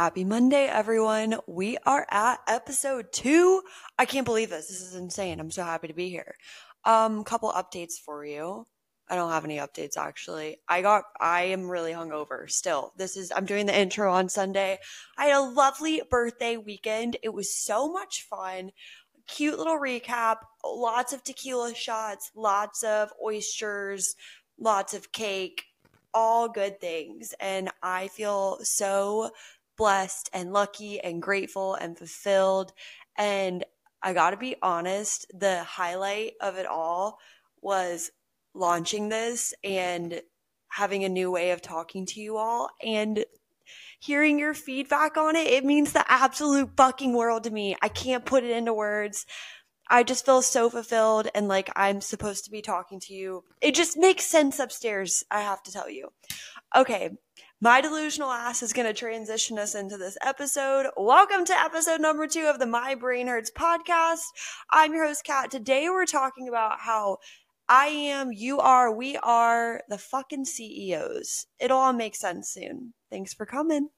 Happy Monday, everyone. We are at episode two. I can't believe this. This is insane. I'm so happy to be here. Um, couple updates for you. I don't have any updates actually. I got I am really hungover still. This is I'm doing the intro on Sunday. I had a lovely birthday weekend. It was so much fun. Cute little recap, lots of tequila shots, lots of oysters, lots of cake, all good things. And I feel so blessed and lucky and grateful and fulfilled. And I got to be honest, the highlight of it all was launching this and having a new way of talking to you all and hearing your feedback on it. It means the absolute fucking world to me. I can't put it into words. I just feel so fulfilled and like I'm supposed to be talking to you. It just makes sense upstairs, I have to tell you. Okay, my delusional ass is going to transition us into this episode. Welcome to episode number two of the My Brain Hurts podcast. I'm your host, Kat. Today we're talking about how I am, you are, we are the fucking CEOs. It'll all make sense soon. Thanks for coming.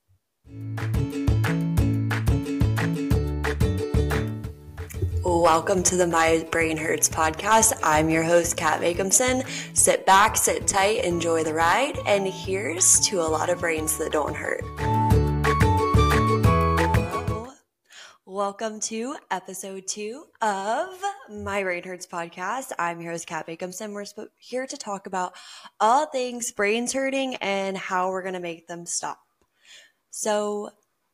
Welcome to the My Brain Hurts podcast. I'm your host, Kat Macomson. Sit back, sit tight, enjoy the ride, and here's to a lot of brains that don't hurt. Welcome to episode two of My Brain Hurts podcast. I'm your host, Kat Macomson. We're here to talk about all things brains hurting and how we're going to make them stop. So,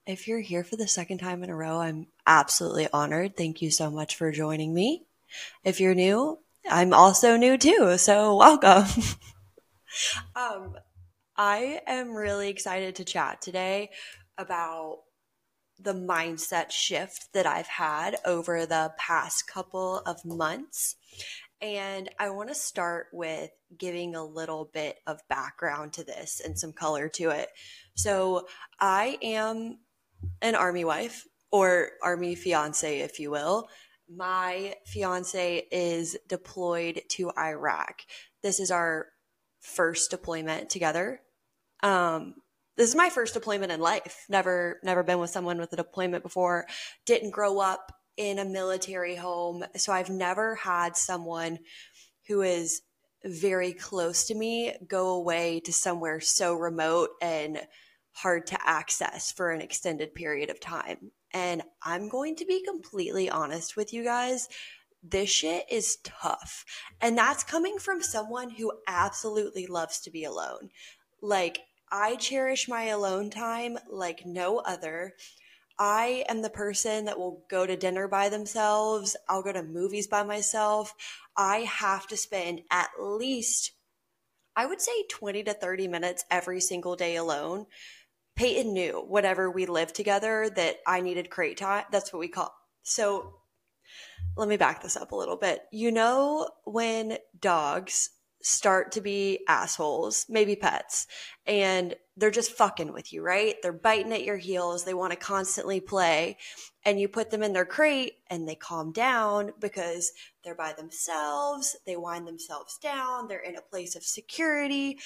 if you're here for the second time in a row, I'm absolutely honored. Thank you so much for joining me. If you're new, I'm also new too, so welcome. um, I am really excited to chat today about the mindset shift that I've had over the past couple of months. And I want to start with giving a little bit of background to this and some color to it. So, I am an army wife or army fiance, if you will. My fiance is deployed to Iraq. This is our first deployment together. Um, this is my first deployment in life. Never, never been with someone with a deployment before. Didn't grow up in a military home, so I've never had someone who is very close to me go away to somewhere so remote and hard to access for an extended period of time. And I'm going to be completely honest with you guys. This shit is tough. And that's coming from someone who absolutely loves to be alone. Like, I cherish my alone time like no other. I am the person that will go to dinner by themselves. I'll go to movies by myself. I have to spend at least, I would say 20 to 30 minutes every single day alone Peyton knew whenever we lived together that I needed crate time. That's what we call. So let me back this up a little bit. You know when dogs start to be assholes, maybe pets, and they're just fucking with you, right? They're biting at your heels. They want to constantly play. And you put them in their crate and they calm down because they're by themselves. They wind themselves down. They're in a place of security.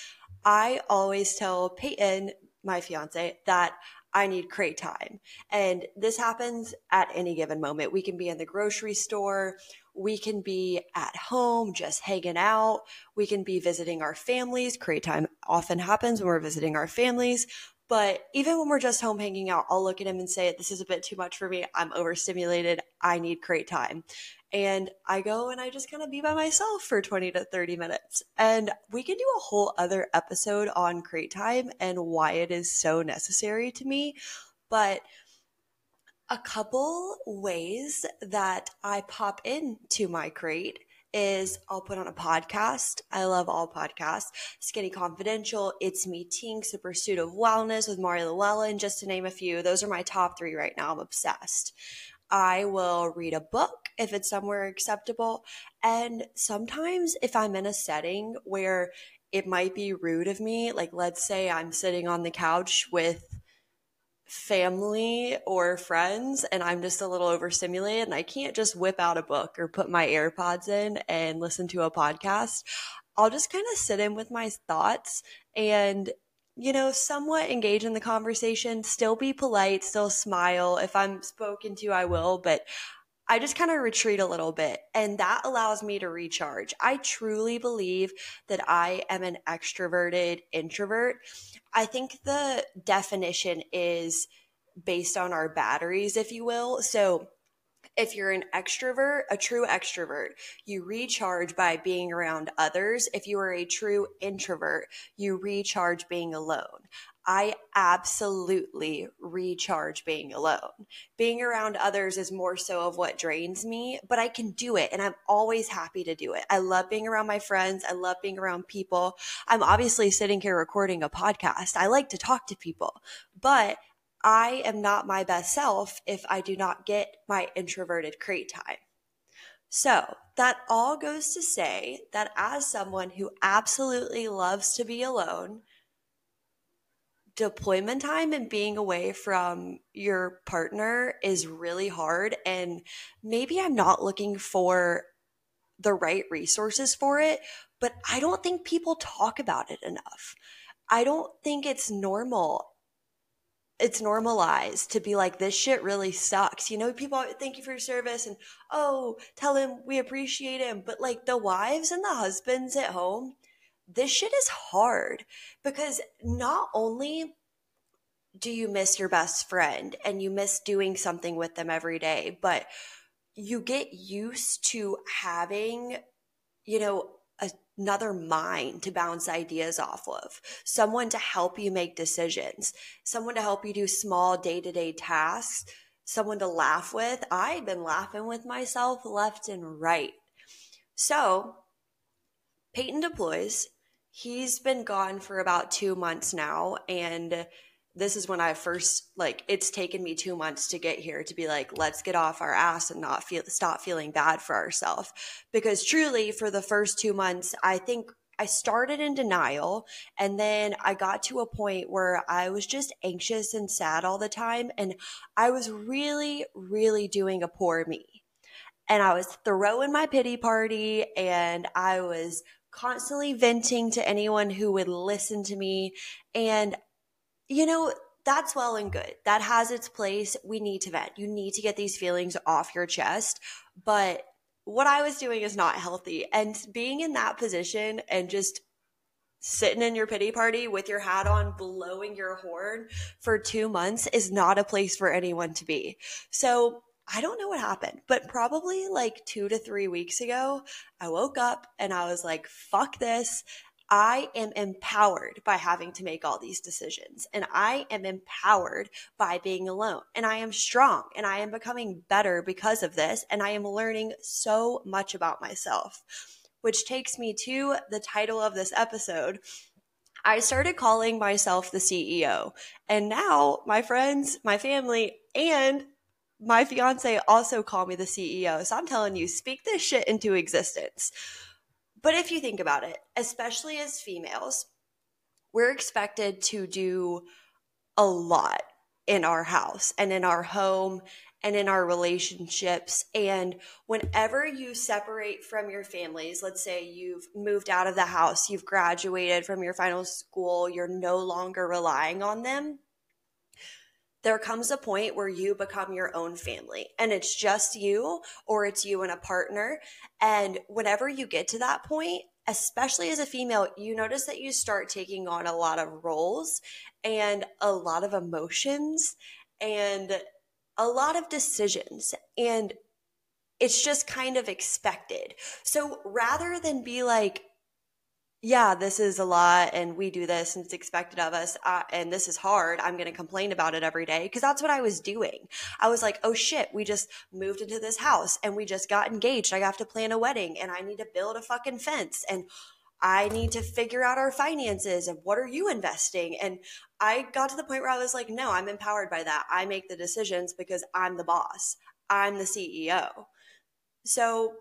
I always tell Peyton, my fiance that I need crate time. And this happens at any given moment. We can be in the grocery store. We can be at home just hanging out. We can be visiting our families. Crate time often happens when we're visiting our families. But even when we're just home hanging out, I'll look at him and say, This is a bit too much for me. I'm overstimulated. I need crate time and I go and I just kind of be by myself for 20 to 30 minutes. And we can do a whole other episode on crate time and why it is so necessary to me. But a couple ways that I pop into my crate is I'll put on a podcast. I love all podcasts. Skinny Confidential, It's Me Tinx, The Pursuit of Wellness with Mari Llewellyn, just to name a few. Those are my top three right now. I'm obsessed. I will read a book if it's somewhere acceptable. And sometimes if I'm in a setting where it might be rude of me, like let's say I'm sitting on the couch with family or friends and I'm just a little overstimulated and I can't just whip out a book or put my AirPods in and listen to a podcast. I'll just kind of sit in with my thoughts and you know, somewhat engage in the conversation, still be polite, still smile. If I'm spoken to, I will, but I just kind of retreat a little bit and that allows me to recharge. I truly believe that I am an extroverted introvert. I think the definition is based on our batteries, if you will. So if you're an extrovert, a true extrovert, you recharge by being around others. If you are a true introvert, you recharge being alone. I absolutely recharge being alone. Being around others is more so of what drains me, but I can do it and I'm always happy to do it. I love being around my friends. I love being around people. I'm obviously sitting here recording a podcast. I like to talk to people, but I am not my best self if I do not get my introverted crate time. So, that all goes to say that as someone who absolutely loves to be alone, deployment time and being away from your partner is really hard. And maybe I'm not looking for the right resources for it, but I don't think people talk about it enough. I don't think it's normal it's normalized to be like this shit really sucks. You know people thank you for your service and oh tell him we appreciate him but like the wives and the husbands at home this shit is hard because not only do you miss your best friend and you miss doing something with them every day but you get used to having you know another mind to bounce ideas off of, someone to help you make decisions, someone to help you do small day to day tasks, someone to laugh with. I've been laughing with myself left and right. So, Peyton deploys. He's been gone for about two months now, and this is when I first like it's taken me 2 months to get here to be like let's get off our ass and not feel stop feeling bad for ourselves because truly for the first 2 months I think I started in denial and then I got to a point where I was just anxious and sad all the time and I was really really doing a poor me. And I was throwing my pity party and I was constantly venting to anyone who would listen to me and you know, that's well and good. That has its place. We need to vent. You need to get these feelings off your chest. But what I was doing is not healthy. And being in that position and just sitting in your pity party with your hat on, blowing your horn for two months is not a place for anyone to be. So I don't know what happened, but probably like two to three weeks ago, I woke up and I was like, fuck this. I am empowered by having to make all these decisions. And I am empowered by being alone. And I am strong and I am becoming better because of this. And I am learning so much about myself, which takes me to the title of this episode. I started calling myself the CEO. And now my friends, my family, and my fiance also call me the CEO. So I'm telling you, speak this shit into existence. But if you think about it, especially as females, we're expected to do a lot in our house and in our home and in our relationships. And whenever you separate from your families, let's say you've moved out of the house, you've graduated from your final school, you're no longer relying on them, there comes a point where you become your own family and it's just you or it's you and a partner. And whenever you get to that point, especially as a female, you notice that you start taking on a lot of roles and a lot of emotions and a lot of decisions. And it's just kind of expected. So rather than be like, yeah, this is a lot and we do this and it's expected of us uh, and this is hard. I'm going to complain about it every day because that's what I was doing. I was like, oh shit, we just moved into this house and we just got engaged. I have to plan a wedding and I need to build a fucking fence and I need to figure out our finances and what are you investing? And I got to the point where I was like, no, I'm empowered by that. I make the decisions because I'm the boss. I'm the CEO. So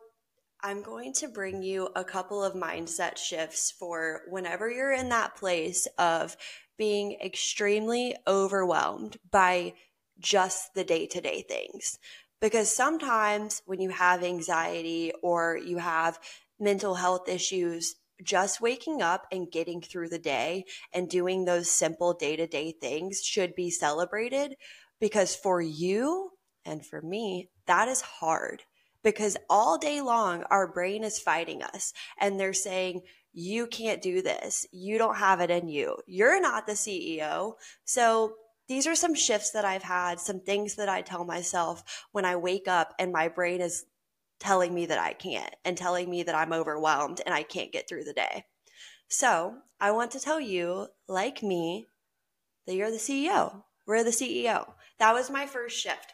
I'm going to bring you a couple of mindset shifts for whenever you're in that place of being extremely overwhelmed by just the day to day things. Because sometimes when you have anxiety or you have mental health issues, just waking up and getting through the day and doing those simple day to day things should be celebrated because for you and for me, that is hard because all day long our brain is fighting us and they're saying, you can't do this. You don't have it in you. You're not the CEO. So these are some shifts that I've had, some things that I tell myself when I wake up and my brain is telling me that I can't and telling me that I'm overwhelmed and I can't get through the day. So I want to tell you, like me, that you're the CEO. We're the CEO. That was my first shift.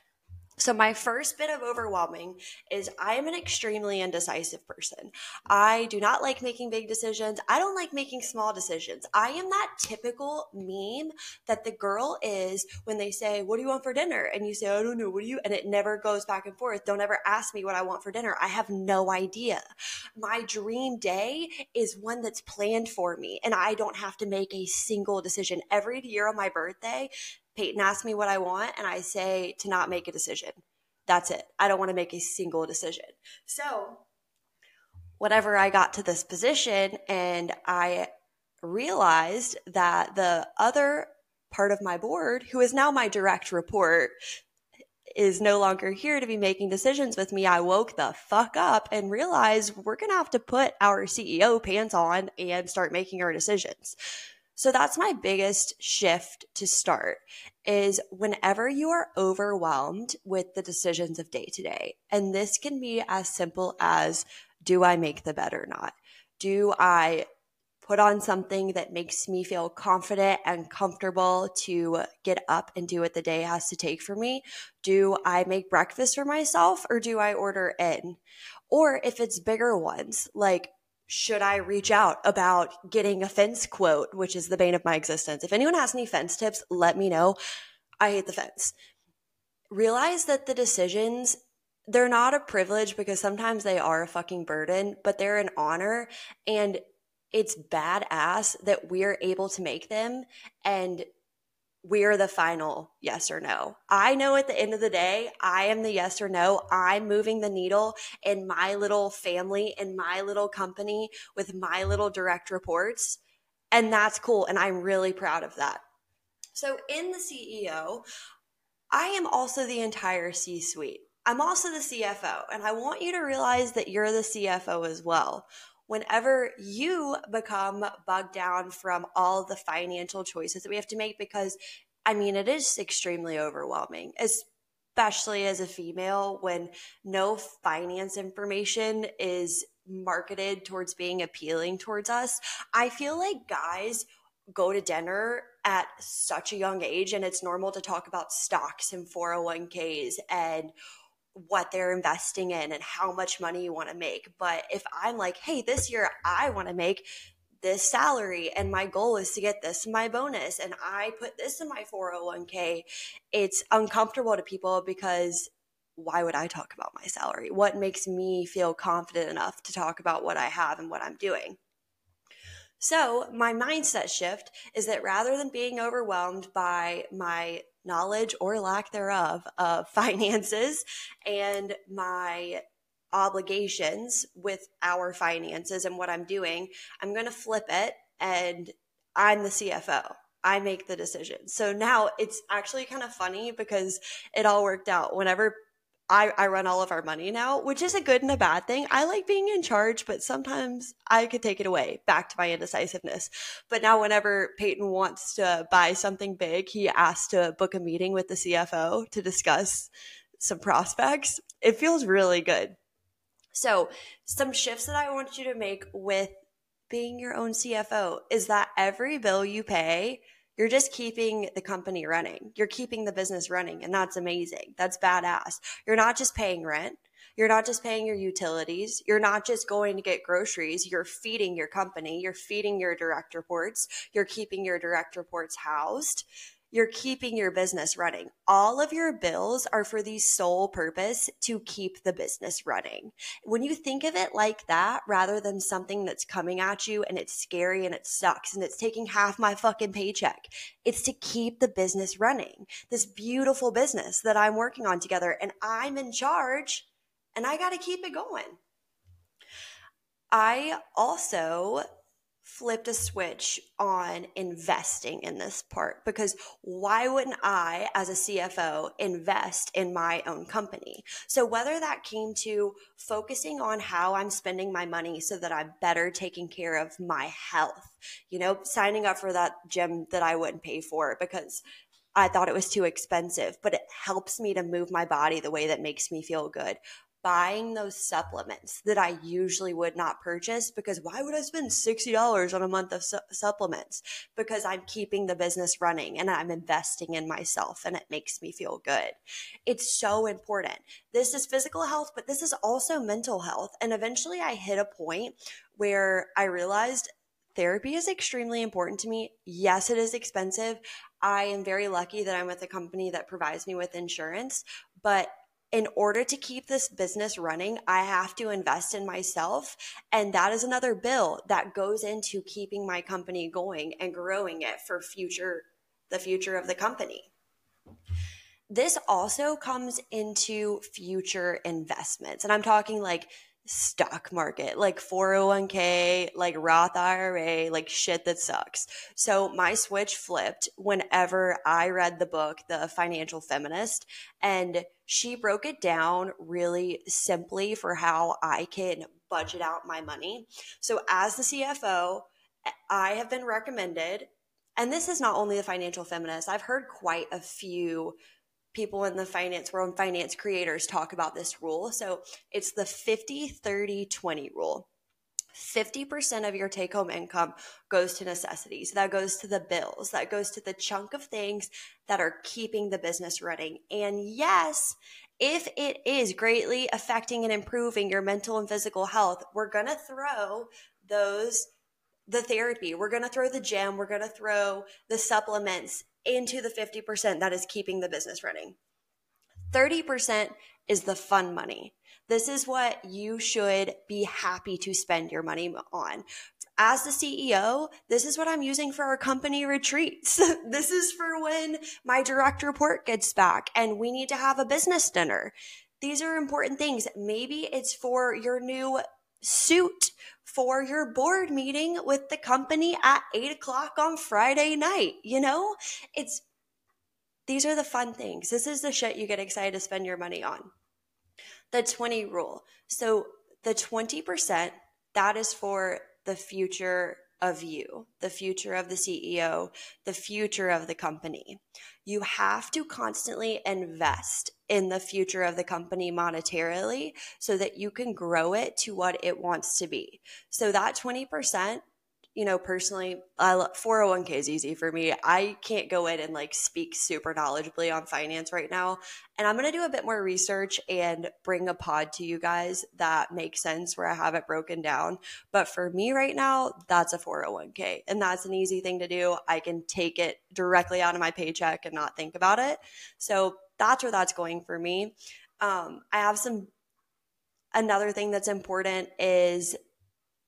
So, my first bit of overwhelming is I am an extremely indecisive person. I do not like making big decisions. I don't like making small decisions. I am that typical meme that the girl is when they say, What do you want for dinner? And you say, I don't know. What do you? And it never goes back and forth. Don't ever ask me what I want for dinner. I have no idea. My dream day is one that's planned for me, and I don't have to make a single decision. Every year on my birthday, Peyton asks me what I want, and I say to not make a decision. That's it. I don't want to make a single decision. So, whenever I got to this position and I realized that the other part of my board, who is now my direct report, is no longer here to be making decisions with me, I woke the fuck up and realized we're going to have to put our CEO pants on and start making our decisions. So that's my biggest shift to start is whenever you are overwhelmed with the decisions of day to day. And this can be as simple as do I make the bed or not? Do I put on something that makes me feel confident and comfortable to get up and do what the day has to take for me? Do I make breakfast for myself or do I order in? Or if it's bigger ones, like should I reach out about getting a fence quote, which is the bane of my existence? If anyone has any fence tips, let me know. I hate the fence. Realize that the decisions, they're not a privilege because sometimes they are a fucking burden, but they're an honor. And it's badass that we're able to make them and we're the final yes or no. I know at the end of the day, I am the yes or no. I'm moving the needle in my little family, in my little company with my little direct reports. And that's cool. And I'm really proud of that. So, in the CEO, I am also the entire C suite. I'm also the CFO. And I want you to realize that you're the CFO as well whenever you become bogged down from all the financial choices that we have to make because I mean, it is extremely overwhelming, especially as a female when no finance information is marketed towards being appealing towards us. I feel like guys go to dinner at such a young age and it's normal to talk about stocks and 401ks and what they're investing in and how much money you want to make. But if I'm like, hey, this year I want to make this salary and my goal is to get this my bonus and I put this in my 401k, it's uncomfortable to people because why would I talk about my salary? What makes me feel confident enough to talk about what I have and what I'm doing? So, my mindset shift is that rather than being overwhelmed by my knowledge or lack thereof of finances and my obligations with our finances and what I'm doing, I'm going to flip it and I'm the CFO. I make the decision. So now it's actually kind of funny because it all worked out. Whenever I, I run all of our money now, which is a good and a bad thing. I like being in charge, but sometimes I could take it away back to my indecisiveness. But now, whenever Peyton wants to buy something big, he asks to book a meeting with the CFO to discuss some prospects. It feels really good. So, some shifts that I want you to make with being your own CFO is that every bill you pay, you're just keeping the company running. You're keeping the business running, and that's amazing. That's badass. You're not just paying rent. You're not just paying your utilities. You're not just going to get groceries. You're feeding your company. You're feeding your direct reports. You're keeping your direct reports housed you're keeping your business running. All of your bills are for the sole purpose to keep the business running. When you think of it like that, rather than something that's coming at you and it's scary and it sucks and it's taking half my fucking paycheck, it's to keep the business running. This beautiful business that I'm working on together and I'm in charge and I got to keep it going. I also flipped a switch on investing in this part because why wouldn't I, as a CFO, invest in my own company? So, whether that came to focusing on how I'm spending my money so that I'm better taking care of my health, you know, signing up for that gym that I wouldn't pay for because I thought it was too expensive, but it helps me to move my body the way that makes me feel good buying those supplements that I usually would not purchase because why would I spend $60 on a month of su- supplements? Because I'm keeping the business running and I'm investing in myself and it makes me feel good. It's so important. This is physical health, but this is also mental health. And eventually I hit a point where I realized therapy is extremely important to me. Yes, it is expensive. I am very lucky that I'm with a company that provides me with insurance, but in order to keep this business running, I have to invest in myself. And that is another bill that goes into keeping my company going and growing it for future, the future of the company. This also comes into future investments. And I'm talking like stock market, like 401k, like Roth IRA, like shit that sucks. So my switch flipped whenever I read the book, The Financial Feminist, and she broke it down really simply for how I can budget out my money. So as the CFO, I have been recommended, and this is not only the Financial Feminist, I've heard quite a few people in the finance world, finance creators talk about this rule. So it's the 50 30 20 rule. 50% of your take home income goes to necessities. That goes to the bills. That goes to the chunk of things that are keeping the business running. And yes, if it is greatly affecting and improving your mental and physical health, we're going to throw those the therapy. We're going to throw the gym. We're going to throw the supplements into the 50% that is keeping the business running. 30% is the fun money. This is what you should be happy to spend your money on. As the CEO, this is what I'm using for our company retreats. this is for when my direct report gets back and we need to have a business dinner. These are important things. Maybe it's for your new suit for your board meeting with the company at eight o'clock on Friday night. You know, it's these are the fun things. This is the shit you get excited to spend your money on. The 20 rule. So the 20%, that is for the future of you, the future of the CEO, the future of the company. You have to constantly invest in the future of the company monetarily so that you can grow it to what it wants to be. So that 20% you know, personally, I 401k is easy for me. I can't go in and like speak super knowledgeably on finance right now. And I'm going to do a bit more research and bring a pod to you guys that makes sense where I have it broken down. But for me right now, that's a 401k and that's an easy thing to do. I can take it directly out of my paycheck and not think about it. So that's where that's going for me. Um, I have some another thing that's important is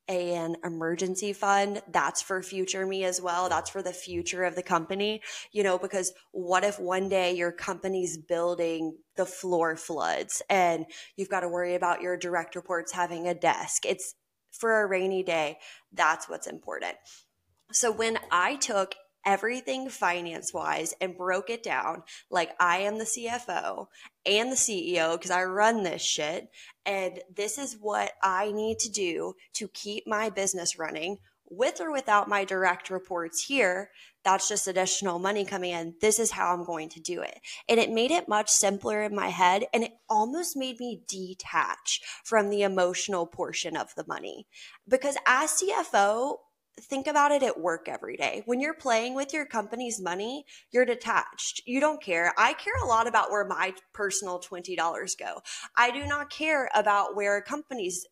an emergency fund that's for future me as well. That's for the future of the company you know because what if one day your company's building the floor floods and you've got to worry about your direct reports having a desk? It's for a rainy day that's what's important. So when i took everything finance wise and broke it down like I am the CFO and the CEO because I run this shit. And this is what I need to do to keep my business running with or without my direct reports here. That's just additional money coming in. This is how I'm going to do it. And it made it much simpler in my head. And it almost made me detach from the emotional portion of the money. Because as CFO, think about it at work every day. When you're playing with your company's money, you're detached. You don't care. I care a lot about where my personal $20 go. I do not care about where a company's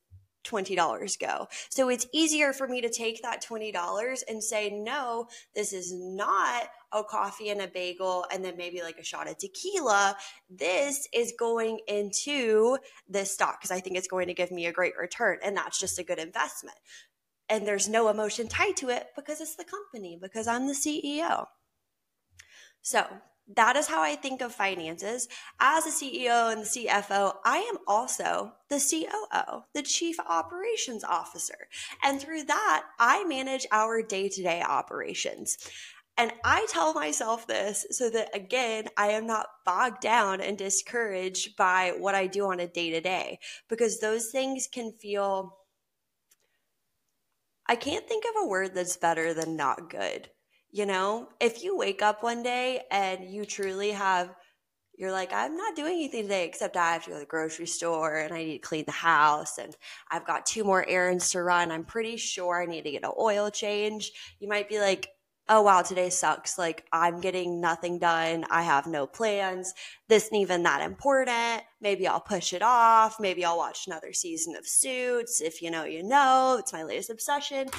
$20 go. So it's easier for me to take that $20 and say, no, this is not a coffee and a bagel and then maybe like a shot of tequila. This is going into this stock because I think it's going to give me a great return. And that's just a good investment and there's no emotion tied to it because it's the company, because I'm the CEO. So that is how I think of finances. As a CEO and the CFO, I am also the COO, the Chief Operations Officer. And through that, I manage our day to day operations. And I tell myself this so that, again, I am not bogged down and discouraged by what I do on a day to day because those things can feel. I can't think of a word that's better than not good. You know, if you wake up one day and you truly have, you're like, I'm not doing anything today except I have to go to the grocery store and I need to clean the house and I've got two more errands to run. I'm pretty sure I need to get an oil change. You might be like, oh wow, today sucks. Like I'm getting nothing done. I have no plans. This isn't even that important. Maybe I'll push it off. Maybe I'll watch another season of Suits. If you know, you know. It's my latest obsession.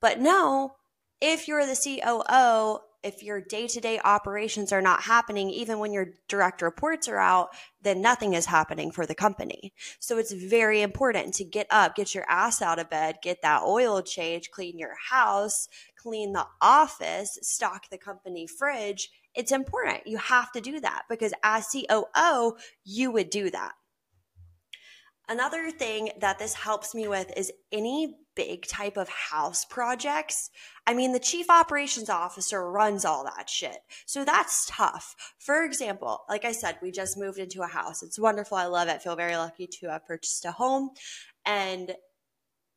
But no, if you're the COO, if your day to day operations are not happening, even when your direct reports are out, then nothing is happening for the company. So it's very important to get up, get your ass out of bed, get that oil change, clean your house, clean the office, stock the company fridge. It's important. You have to do that because as COO, you would do that. Another thing that this helps me with is any big type of house projects. I mean, the chief operations officer runs all that shit. So that's tough. For example, like I said, we just moved into a house. It's wonderful. I love it. Feel very lucky to have purchased a home. And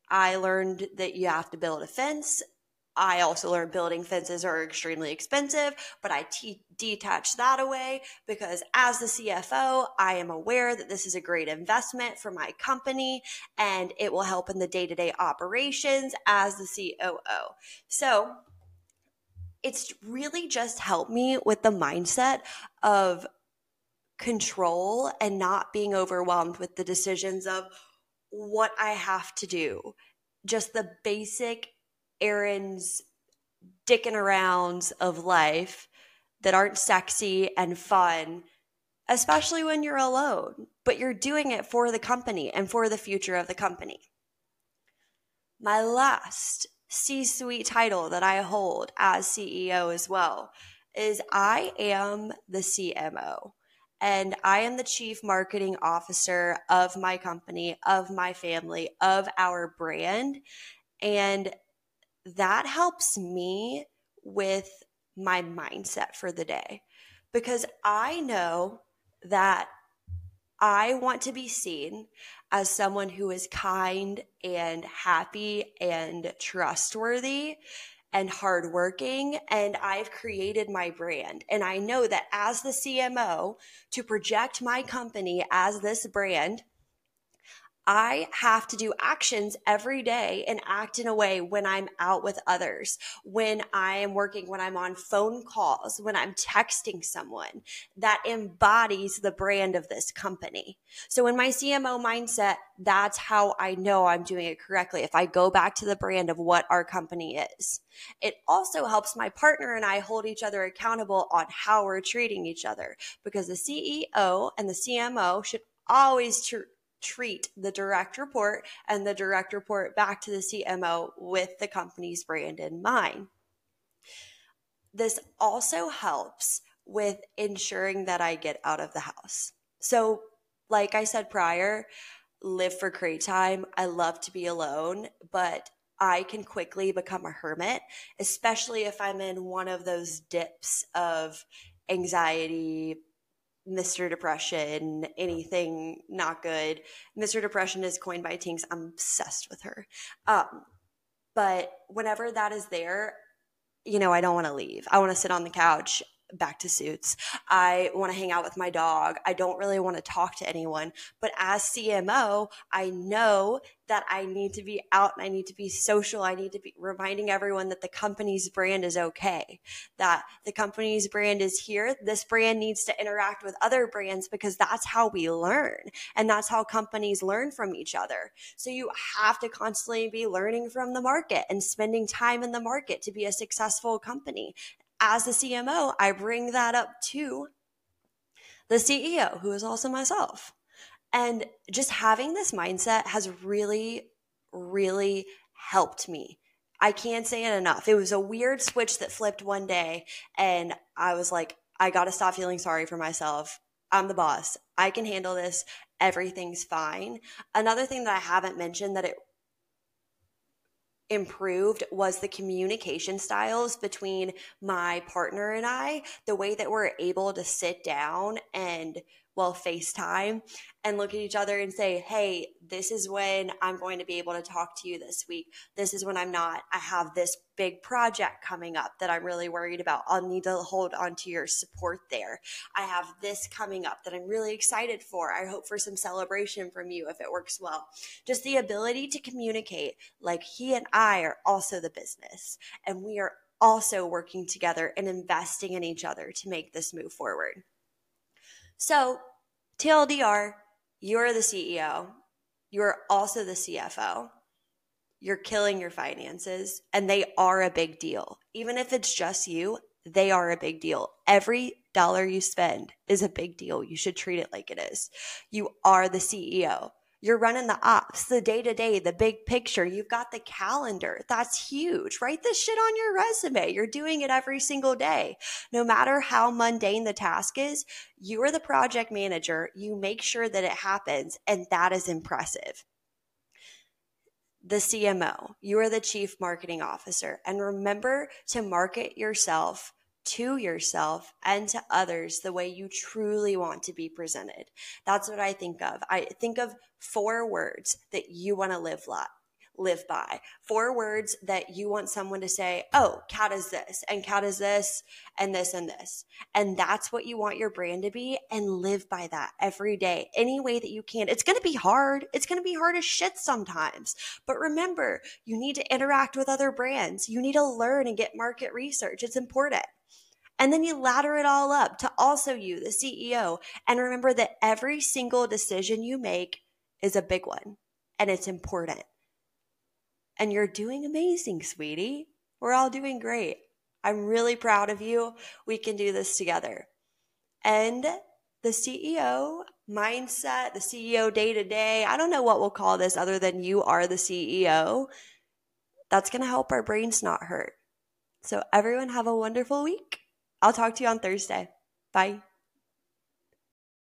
I learned that you have to build a fence I also learned building fences are extremely expensive, but I t- detach that away because as the CFO, I am aware that this is a great investment for my company and it will help in the day to day operations as the COO. So it's really just helped me with the mindset of control and not being overwhelmed with the decisions of what I have to do. Just the basic errands, dicking arounds of life that aren't sexy and fun, especially when you're alone, but you're doing it for the company and for the future of the company. My last C suite title that I hold as CEO as well is I am the CMO and I am the chief marketing officer of my company, of my family, of our brand. And that helps me with my mindset for the day because I know that I want to be seen as someone who is kind and happy and trustworthy and hardworking. And I've created my brand. And I know that as the CMO, to project my company as this brand, I have to do actions every day and act in a way when I'm out with others, when I am working, when I'm on phone calls, when I'm texting someone that embodies the brand of this company. So in my CMO mindset, that's how I know I'm doing it correctly. If I go back to the brand of what our company is, it also helps my partner and I hold each other accountable on how we're treating each other because the CEO and the CMO should always tr- treat the direct report and the direct report back to the CMO with the company's brand in mind. This also helps with ensuring that I get out of the house. So, like I said prior, live for great time. I love to be alone, but I can quickly become a hermit, especially if I'm in one of those dips of anxiety, Mr. Depression, anything not good. Mr. Depression is coined by Tinx. I'm obsessed with her. Um, but whenever that is there, you know, I don't want to leave. I want to sit on the couch back to suits. I want to hang out with my dog. I don't really want to talk to anyone. But as CMO, I know that I need to be out and I need to be social. I need to be reminding everyone that the company's brand is okay, that the company's brand is here. This brand needs to interact with other brands because that's how we learn and that's how companies learn from each other. So you have to constantly be learning from the market and spending time in the market to be a successful company as the CMO, I bring that up to the CEO, who is also myself. And just having this mindset has really, really helped me. I can't say it enough. It was a weird switch that flipped one day, and I was like, I got to stop feeling sorry for myself. I'm the boss. I can handle this. Everything's fine. Another thing that I haven't mentioned that it improved was the communication styles between my partner and I, the way that we're able to sit down and well, FaceTime and look at each other and say, Hey, this is when I'm going to be able to talk to you this week. This is when I'm not. I have this big project coming up that I'm really worried about. I'll need to hold on to your support there. I have this coming up that I'm really excited for. I hope for some celebration from you if it works well. Just the ability to communicate like he and I are also the business and we are also working together and investing in each other to make this move forward. So, TLDR, you're the CEO. You're also the CFO. You're killing your finances, and they are a big deal. Even if it's just you, they are a big deal. Every dollar you spend is a big deal. You should treat it like it is. You are the CEO. You're running the ops, the day to day, the big picture. You've got the calendar. That's huge. Write this shit on your resume. You're doing it every single day. No matter how mundane the task is, you are the project manager. You make sure that it happens, and that is impressive the CMO, you are the chief marketing officer. And remember to market yourself to yourself and to others the way you truly want to be presented. That's what I think of. I think of four words that you want to live like live by. Four words that you want someone to say, oh, Kat is this, and Kat is this, and this, and this. And that's what you want your brand to be, and live by that every day, any way that you can. It's going to be hard. It's going to be hard as shit sometimes. But remember, you need to interact with other brands. You need to learn and get market research. It's important. And then you ladder it all up to also you, the CEO. And remember that every single decision you make is a big one and it's important. And you're doing amazing, sweetie. We're all doing great. I'm really proud of you. We can do this together. And the CEO mindset, the CEO day to day, I don't know what we'll call this other than you are the CEO. That's going to help our brains not hurt. So, everyone, have a wonderful week. I'll talk to you on Thursday. Bye.